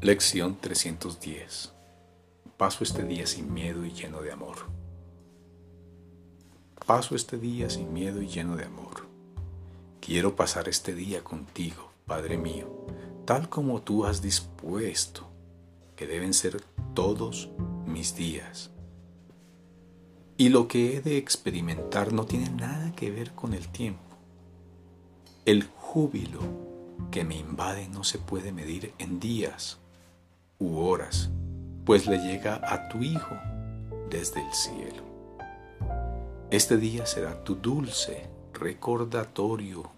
Lección 310. Paso este día sin miedo y lleno de amor. Paso este día sin miedo y lleno de amor. Quiero pasar este día contigo, Padre mío, tal como tú has dispuesto, que deben ser todos mis días. Y lo que he de experimentar no tiene nada que ver con el tiempo. El júbilo que me invade no se puede medir en días u horas, pues le llega a tu Hijo desde el cielo. Este día será tu dulce recordatorio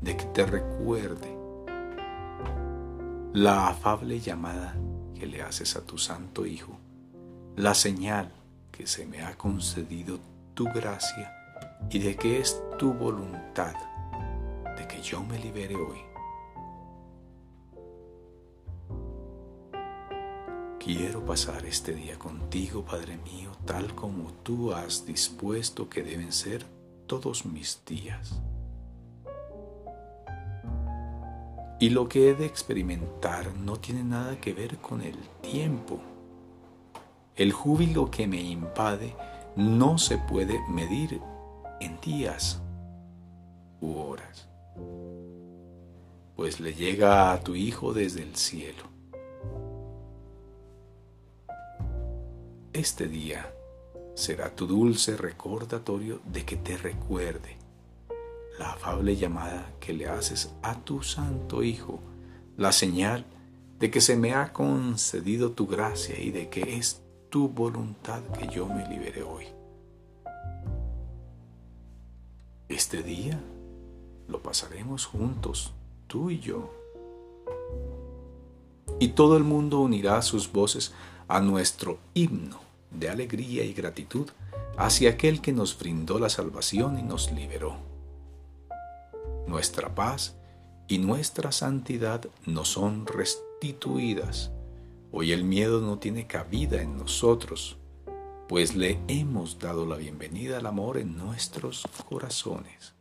de que te recuerde la afable llamada que le haces a tu Santo Hijo, la señal que se me ha concedido tu gracia y de que es tu voluntad de que yo me libere hoy Quiero pasar este día contigo, Padre mío, tal como tú has dispuesto que deben ser todos mis días. Y lo que he de experimentar no tiene nada que ver con el tiempo. El júbilo que me invade no se puede medir en días u horas, pues le llega a tu Hijo desde el cielo Este día será tu dulce recordatorio de que te recuerde la afable llamada que le haces a tu Santo Hijo, la señal de que se me ha concedido tu gracia y de que es tu voluntad que yo me libere hoy. Este día lo pasaremos juntos, tú y yo. Y todo el mundo unirá sus voces a nuestro himno de alegría y gratitud hacia aquel que nos brindó la salvación y nos liberó. Nuestra paz y nuestra santidad nos son restituidas. Hoy el miedo no tiene cabida en nosotros, pues le hemos dado la bienvenida al amor en nuestros corazones.